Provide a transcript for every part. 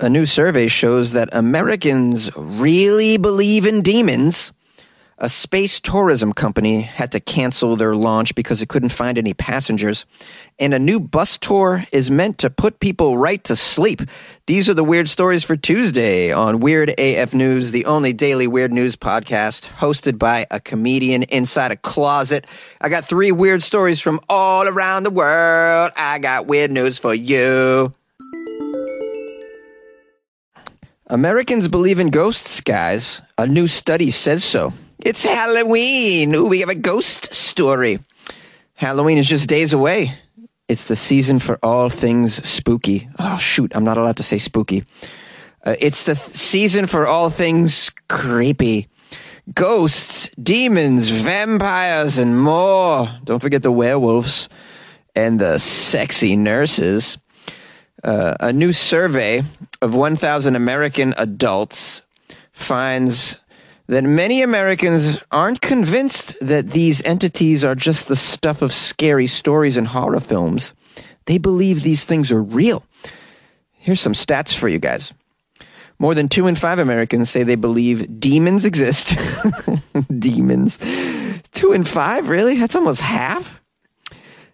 A new survey shows that Americans really believe in demons. A space tourism company had to cancel their launch because it couldn't find any passengers. And a new bus tour is meant to put people right to sleep. These are the weird stories for Tuesday on Weird AF News, the only daily weird news podcast hosted by a comedian inside a closet. I got three weird stories from all around the world. I got weird news for you. Americans believe in ghosts, guys. A new study says so. It's Halloween. Ooh, we have a ghost story. Halloween is just days away. It's the season for all things spooky. Oh, shoot, I'm not allowed to say spooky. Uh, it's the th- season for all things creepy. Ghosts, demons, vampires, and more. Don't forget the werewolves and the sexy nurses. Uh, a new survey of 1,000 American adults finds that many Americans aren't convinced that these entities are just the stuff of scary stories and horror films. They believe these things are real. Here's some stats for you guys. More than two in five Americans say they believe demons exist. demons. Two in five? Really? That's almost half?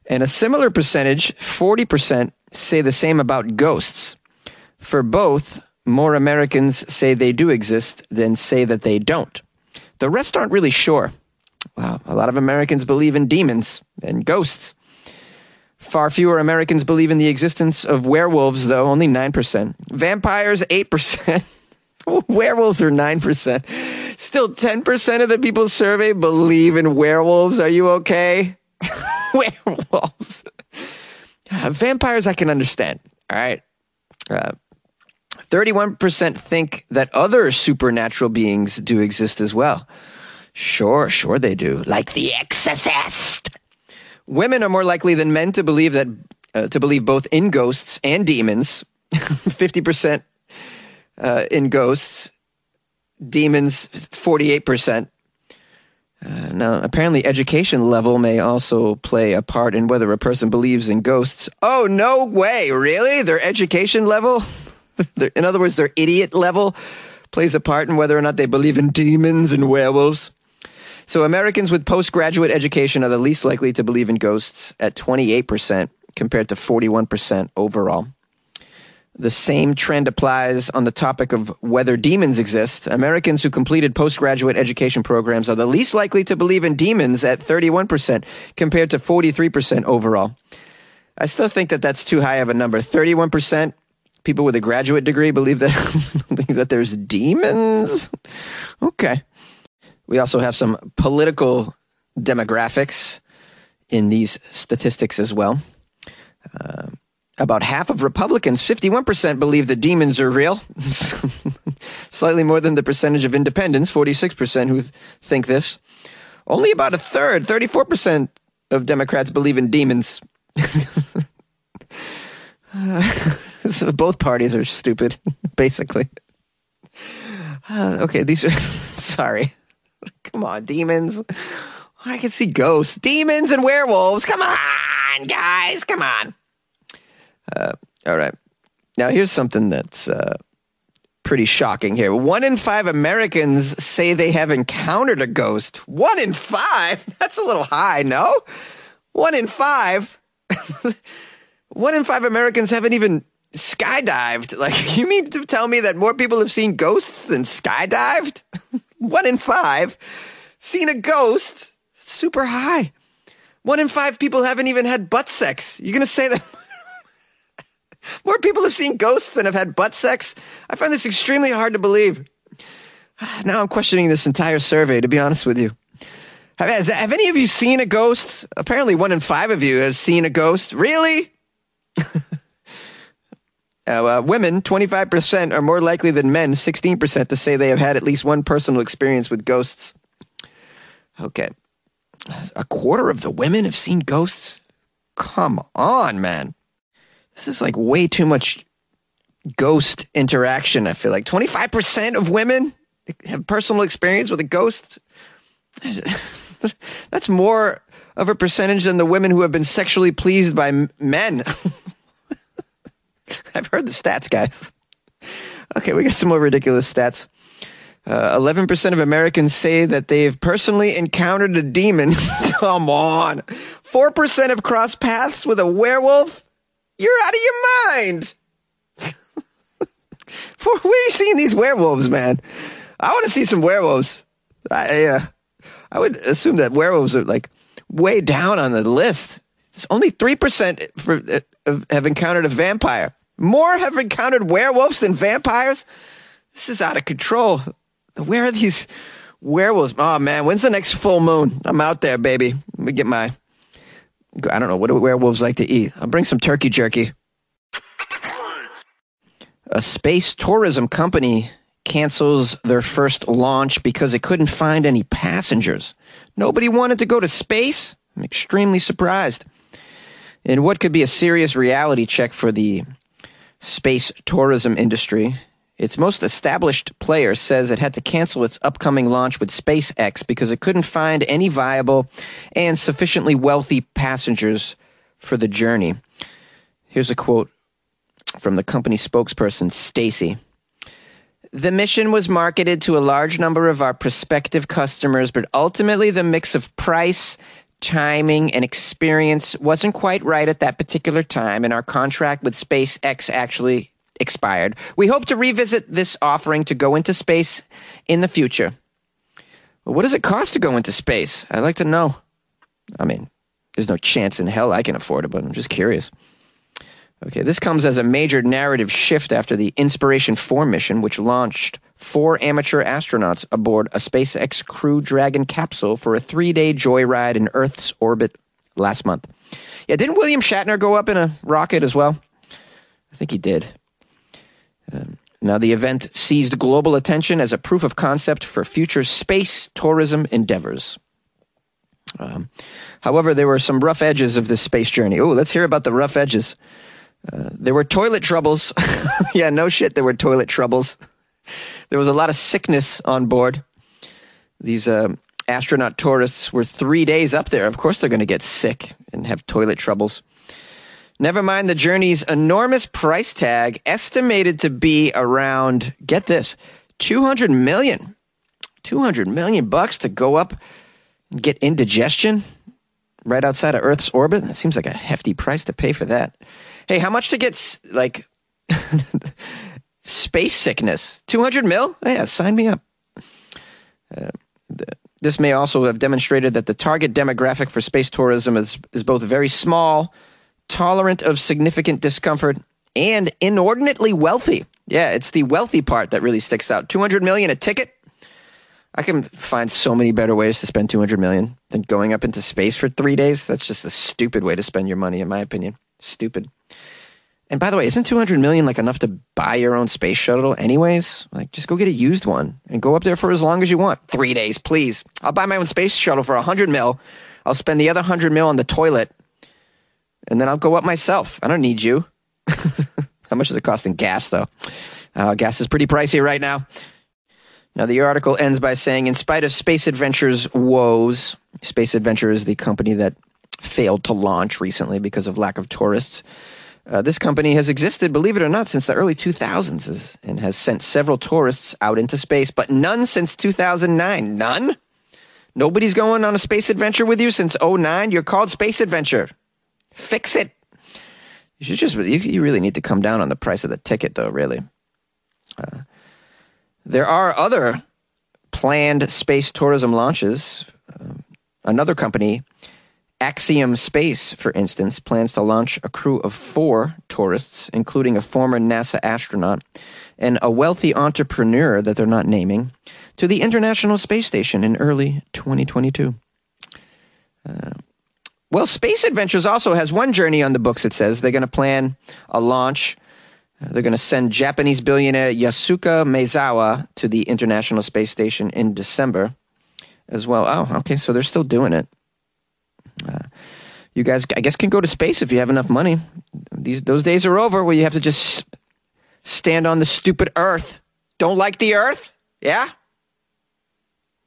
And a similar percentage, 40%, say the same about ghosts. For both, more Americans say they do exist than say that they don't. The rest aren't really sure. Wow, a lot of Americans believe in demons and ghosts. Far fewer Americans believe in the existence of werewolves, though, only 9%. Vampires, 8%. werewolves are 9%. Still, 10% of the people surveyed believe in werewolves. Are you okay? werewolves. Vampires, I can understand. All right. Uh, 31% think that other supernatural beings do exist as well. Sure, sure they do. Like the exorcist. Women are more likely than men to believe that uh, to believe both in ghosts and demons. 50% uh, in ghosts, demons 48%. Uh, now, apparently, education level may also play a part in whether a person believes in ghosts. Oh, no way. Really? Their education level? in other words, their idiot level plays a part in whether or not they believe in demons and werewolves. So Americans with postgraduate education are the least likely to believe in ghosts at 28% compared to 41% overall. The same trend applies on the topic of whether demons exist. Americans who completed postgraduate education programs are the least likely to believe in demons at 31% compared to 43% overall. I still think that that's too high of a number. 31% people with a graduate degree believe that that there's demons. Okay. We also have some political demographics in these statistics as well. Uh, about half of Republicans, 51%, believe the demons are real. Slightly more than the percentage of independents, 46%, who think this. Only about a third, 34% of Democrats believe in demons. uh, so both parties are stupid, basically. Uh, okay, these are. sorry. Come on, demons. I can see ghosts, demons, and werewolves. Come on, guys. Come on. Uh, all right. Now, here's something that's uh, pretty shocking here. One in five Americans say they have encountered a ghost. One in five? That's a little high, no? One in five? One in five Americans haven't even skydived. Like, you mean to tell me that more people have seen ghosts than skydived? One in five seen a ghost. Super high. One in five people haven't even had butt sex. You're going to say that more people have seen ghosts than have had butt sex? I find this extremely hard to believe. Now I'm questioning this entire survey, to be honest with you. Have, have any of you seen a ghost? Apparently, one in five of you has seen a ghost. Really? Uh, women, 25% are more likely than men, 16%, to say they have had at least one personal experience with ghosts. Okay. A quarter of the women have seen ghosts? Come on, man. This is like way too much ghost interaction, I feel like. 25% of women have personal experience with a ghost? That's more of a percentage than the women who have been sexually pleased by men. I've heard the stats, guys. Okay, we got some more ridiculous stats. Uh, 11% of Americans say that they've personally encountered a demon. Come on. 4% have crossed paths with a werewolf. You're out of your mind. Where are you seeing these werewolves, man? I want to see some werewolves. I, uh, I would assume that werewolves are like way down on the list. It's only 3% for, uh, have encountered a vampire. More have encountered werewolves than vampires? This is out of control. Where are these werewolves? Oh man, when's the next full moon? I'm out there, baby. Let me get my. I don't know what do werewolves like to eat. I'll bring some turkey jerky. A space tourism company cancels their first launch because it couldn't find any passengers. Nobody wanted to go to space. I'm extremely surprised. In what could be a serious reality check for the space tourism industry, its most established player says it had to cancel its upcoming launch with SpaceX because it couldn't find any viable and sufficiently wealthy passengers for the journey. Here's a quote from the company spokesperson, Stacy. The mission was marketed to a large number of our prospective customers, but ultimately the mix of price, timing, and experience wasn't quite right at that particular time, and our contract with SpaceX actually expired. We hope to revisit this offering to go into space in the future. Well, what does it cost to go into space? I'd like to know. I mean, there's no chance in hell I can afford it, but I'm just curious. Okay, this comes as a major narrative shift after the Inspiration 4 mission, which launched four amateur astronauts aboard a SpaceX Crew Dragon capsule for a three day joyride in Earth's orbit last month. Yeah, didn't William Shatner go up in a rocket as well? I think he did. Um, now, the event seized global attention as a proof of concept for future space tourism endeavors. Um, however, there were some rough edges of this space journey. Oh, let's hear about the rough edges. Uh, there were toilet troubles. yeah, no shit, there were toilet troubles. There was a lot of sickness on board. These uh, astronaut tourists were three days up there. Of course, they're going to get sick and have toilet troubles. Never mind the journey's enormous price tag, estimated to be around, get this, 200 million. 200 million bucks to go up and get indigestion right outside of Earth's orbit. That seems like a hefty price to pay for that. Hey, how much to get like space sickness? 200 mil? Yeah, sign me up. Uh, this may also have demonstrated that the target demographic for space tourism is, is both very small tolerant of significant discomfort, and inordinately wealthy. Yeah, it's the wealthy part that really sticks out. 200 million a ticket? I can find so many better ways to spend 200 million than going up into space for 3 days. That's just a stupid way to spend your money in my opinion. Stupid. And by the way, isn't 200 million like enough to buy your own space shuttle anyways? Like just go get a used one and go up there for as long as you want. 3 days, please. I'll buy my own space shuttle for 100 mil. I'll spend the other 100 mil on the toilet and then I'll go up myself. I don't need you. How much is it costing gas, though? Uh, gas is pretty pricey right now. Now, the article ends by saying, in spite of Space Adventure's woes, Space Adventure is the company that failed to launch recently because of lack of tourists. Uh, this company has existed, believe it or not, since the early 2000s and has sent several tourists out into space, but none since 2009. None? Nobody's going on a space adventure with you since 09? You're called Space Adventure. Fix it. You should just, you, you really need to come down on the price of the ticket, though, really. Uh, there are other planned space tourism launches. Uh, another company, Axiom Space, for instance, plans to launch a crew of four tourists, including a former NASA astronaut and a wealthy entrepreneur that they're not naming, to the International Space Station in early 2022. Uh, well, Space Adventures also has one journey on the books, it says. They're going to plan a launch. They're going to send Japanese billionaire Yasuka Maezawa to the International Space Station in December as well. Oh, okay, so they're still doing it. Uh, you guys, I guess, can go to space if you have enough money. These those days are over where you have to just stand on the stupid Earth. Don't like the Earth? Yeah.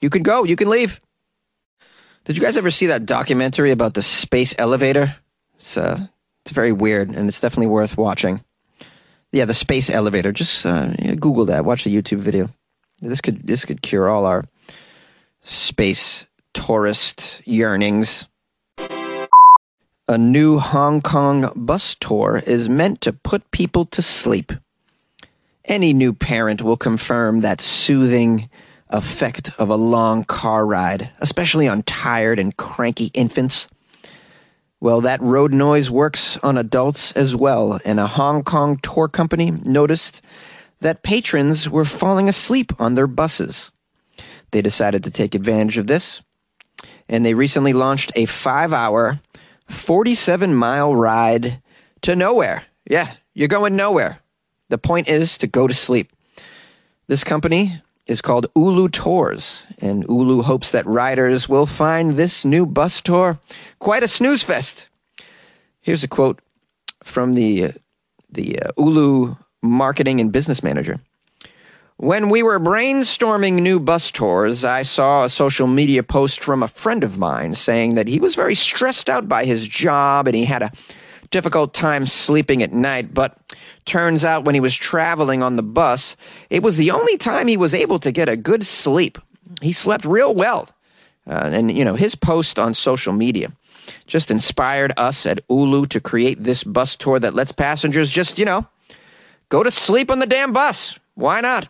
You can go. You can leave. Did you guys ever see that documentary about the space elevator? It's uh, it's very weird, and it's definitely worth watching. Yeah, the space elevator. Just uh, Google that. Watch the YouTube video. This could this could cure all our space tourist yearnings. A new Hong Kong bus tour is meant to put people to sleep. Any new parent will confirm that soothing effect of a long car ride, especially on tired and cranky infants. Well, that road noise works on adults as well, and a Hong Kong tour company noticed that patrons were falling asleep on their buses. They decided to take advantage of this, and they recently launched a five hour, 47 mile ride to nowhere. Yeah, you're going nowhere. The point is to go to sleep. This company is called Ulu Tours, and Ulu hopes that riders will find this new bus tour quite a snooze fest. Here's a quote from the the uh, Ulu marketing and business manager. When we were brainstorming new bus tours, I saw a social media post from a friend of mine saying that he was very stressed out by his job and he had a difficult time sleeping at night, but turns out when he was traveling on the bus, it was the only time he was able to get a good sleep. He slept real well. Uh, and, you know, his post on social media just inspired us at Ulu to create this bus tour that lets passengers just, you know, go to sleep on the damn bus. Why not?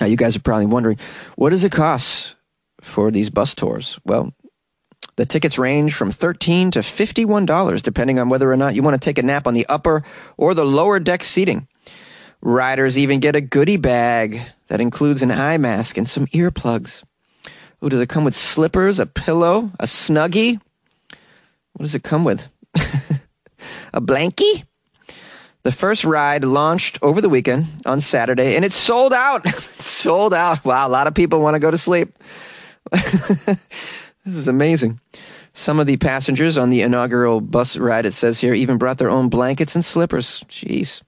Now, you guys are probably wondering, what does it cost for these bus tours? Well, the tickets range from 13 to $51, depending on whether or not you want to take a nap on the upper or the lower deck seating. Riders even get a goodie bag that includes an eye mask and some earplugs. Oh, does it come with slippers, a pillow, a snuggie? What does it come with? a blankie? The first ride launched over the weekend on Saturday, and it's sold out. sold out. Wow, a lot of people want to go to sleep. this is amazing. Some of the passengers on the inaugural bus ride, it says here, even brought their own blankets and slippers. Jeez.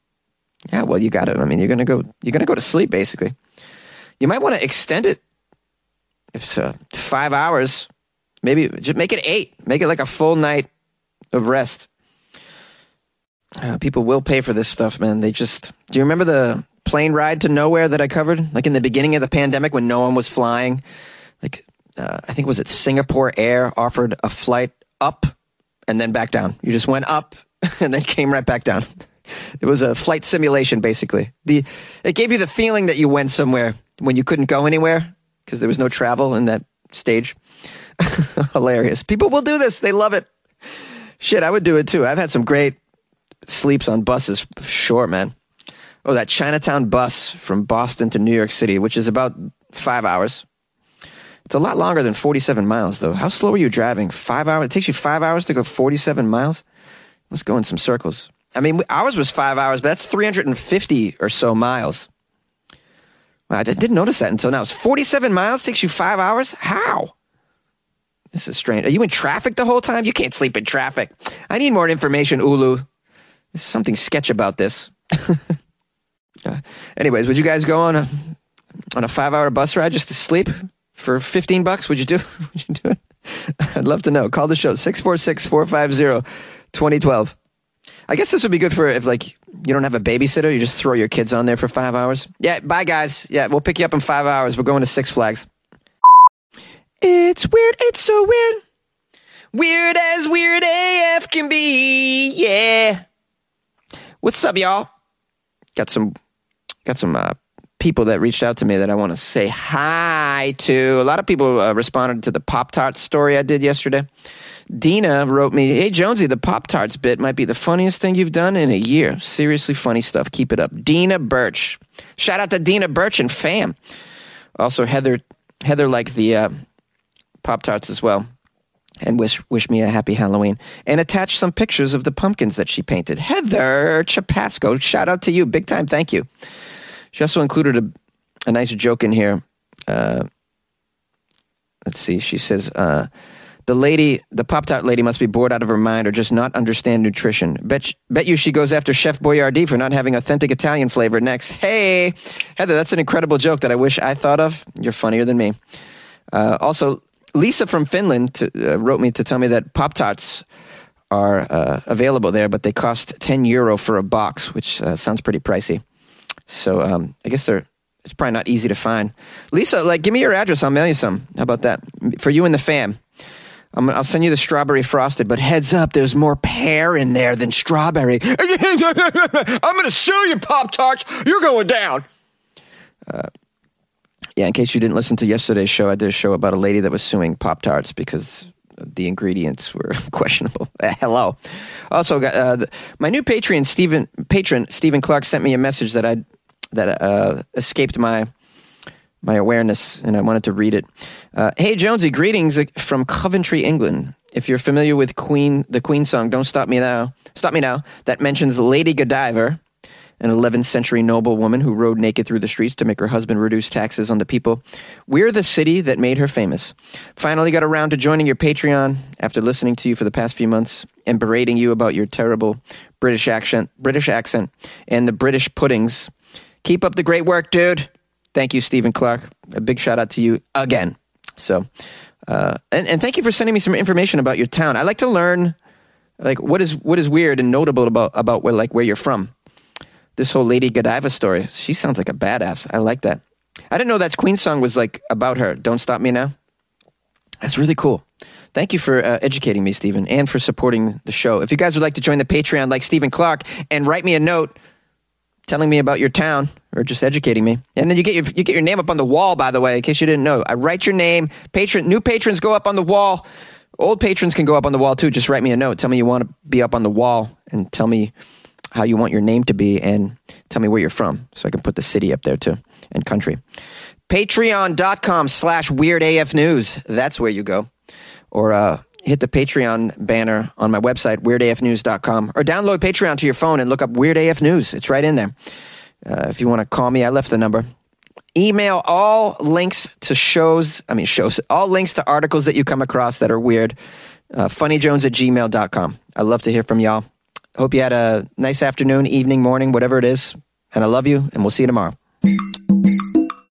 Yeah, well, you got it. I mean, you're gonna go. You're gonna go to sleep, basically. You might want to extend it. If it's uh, five hours, maybe just make it eight. Make it like a full night of rest. Uh, people will pay for this stuff, man. They just. Do you remember the plane ride to nowhere that I covered, like in the beginning of the pandemic when no one was flying? Like, uh, I think was it Singapore Air offered a flight up and then back down. You just went up and then came right back down. It was a flight simulation, basically. The it gave you the feeling that you went somewhere when you couldn't go anywhere because there was no travel in that stage. Hilarious. People will do this. They love it. Shit, I would do it too. I've had some great sleeps on buses. Sure, man. Oh, that Chinatown bus from Boston to New York City, which is about five hours. It's a lot longer than 47 miles, though. How slow are you driving? Five hours? It takes you five hours to go 47 miles? Let's go in some circles. I mean, ours was five hours, but that's 350 or so miles. I didn't notice that until now. It's 47 miles takes you five hours? How? This is strange. Are you in traffic the whole time? You can't sleep in traffic. I need more information, Ulu. There's something sketch about this. uh, anyways, would you guys go on a on a five hour bus ride just to sleep for 15 bucks? Would you do would you do it? I'd love to know. Call the show 646 450 2012. I guess this would be good for if like you don't have a babysitter, you just throw your kids on there for five hours. Yeah, bye guys. Yeah, we'll pick you up in five hours. We're going to Six Flags. It's weird. It's so weird. Weird as weird AF can be. Yeah. What's up, y'all? Got some, got some uh, people that reached out to me that I want to say hi to. A lot of people uh, responded to the Pop Tart story I did yesterday. Dina wrote me, "Hey Jonesy, the Pop Tarts bit might be the funniest thing you've done in a year. Seriously funny stuff. Keep it up." Dina Birch. Shout out to Dina Birch and fam. Also Heather, Heather liked the uh, Pop Tarts as well and wish wish me a happy Halloween and attach some pictures of the pumpkins that she painted. Heather Chapasco, shout out to you, big time, thank you. She also included a, a nice joke in here. Uh, let's see, she says, uh, the lady, the Pop Tart lady must be bored out of her mind or just not understand nutrition. Bet, bet you she goes after Chef Boyardee for not having authentic Italian flavor next. Hey, Heather, that's an incredible joke that I wish I thought of. You're funnier than me. Uh, also, Lisa from Finland to, uh, wrote me to tell me that Pop Tarts are uh, available there, but they cost 10 euro for a box, which uh, sounds pretty pricey. So um, I guess they're it's probably not easy to find. Lisa, like, give me your address. I'll mail you some. How about that? For you and the fam. i will send you the strawberry frosted, but heads up, there's more pear in there than strawberry. I'm going to sue you, Pop Tarts. You're going down. Uh, yeah, in case you didn't listen to yesterday's show, I did a show about a lady that was suing Pop Tarts because the ingredients were questionable. Hello. Also, uh, my new Patreon, Stephen, patron Stephen Clark, sent me a message that I that uh, escaped my my awareness, and I wanted to read it. Uh, hey Jonesy, greetings from Coventry, England. If you're familiar with Queen, the Queen song "Don't Stop Me Now," stop me now. That mentions Lady Godiva, an 11th century noble woman who rode naked through the streets to make her husband reduce taxes on the people. We're the city that made her famous. Finally got around to joining your Patreon after listening to you for the past few months and berating you about your terrible British accent, British accent, and the British puddings Keep up the great work, dude. Thank you, Stephen Clark. A big shout out to you again. So, uh, and, and thank you for sending me some information about your town. I like to learn, like, what is what is weird and notable about about where like where you're from. This whole Lady Godiva story. She sounds like a badass. I like that. I didn't know that Queen song was like about her. Don't stop me now. That's really cool. Thank you for uh, educating me, Stephen, and for supporting the show. If you guys would like to join the Patreon like Stephen Clark and write me a note telling me about your town or just educating me. And then you get your you get your name up on the wall, by the way, in case you didn't know. I write your name. Patron new patrons go up on the wall. Old patrons can go up on the wall too. Just write me a note. Tell me you want to be up on the wall and tell me how you want your name to be and tell me where you're from so I can put the city up there too and country. Patreon.com slash weird AF news. That's where you go. Or uh, hit the Patreon banner on my website, weirdafnews.com, or download Patreon to your phone and look up Weird AF News. It's right in there. Uh, if you want to call me, I left the number. Email all links to shows, I mean, shows, all links to articles that you come across that are weird. Uh, funnyjones at gmail.com. I'd love to hear from y'all. Hope you had a nice afternoon, evening, morning, whatever it is. And I love you, and we'll see you tomorrow.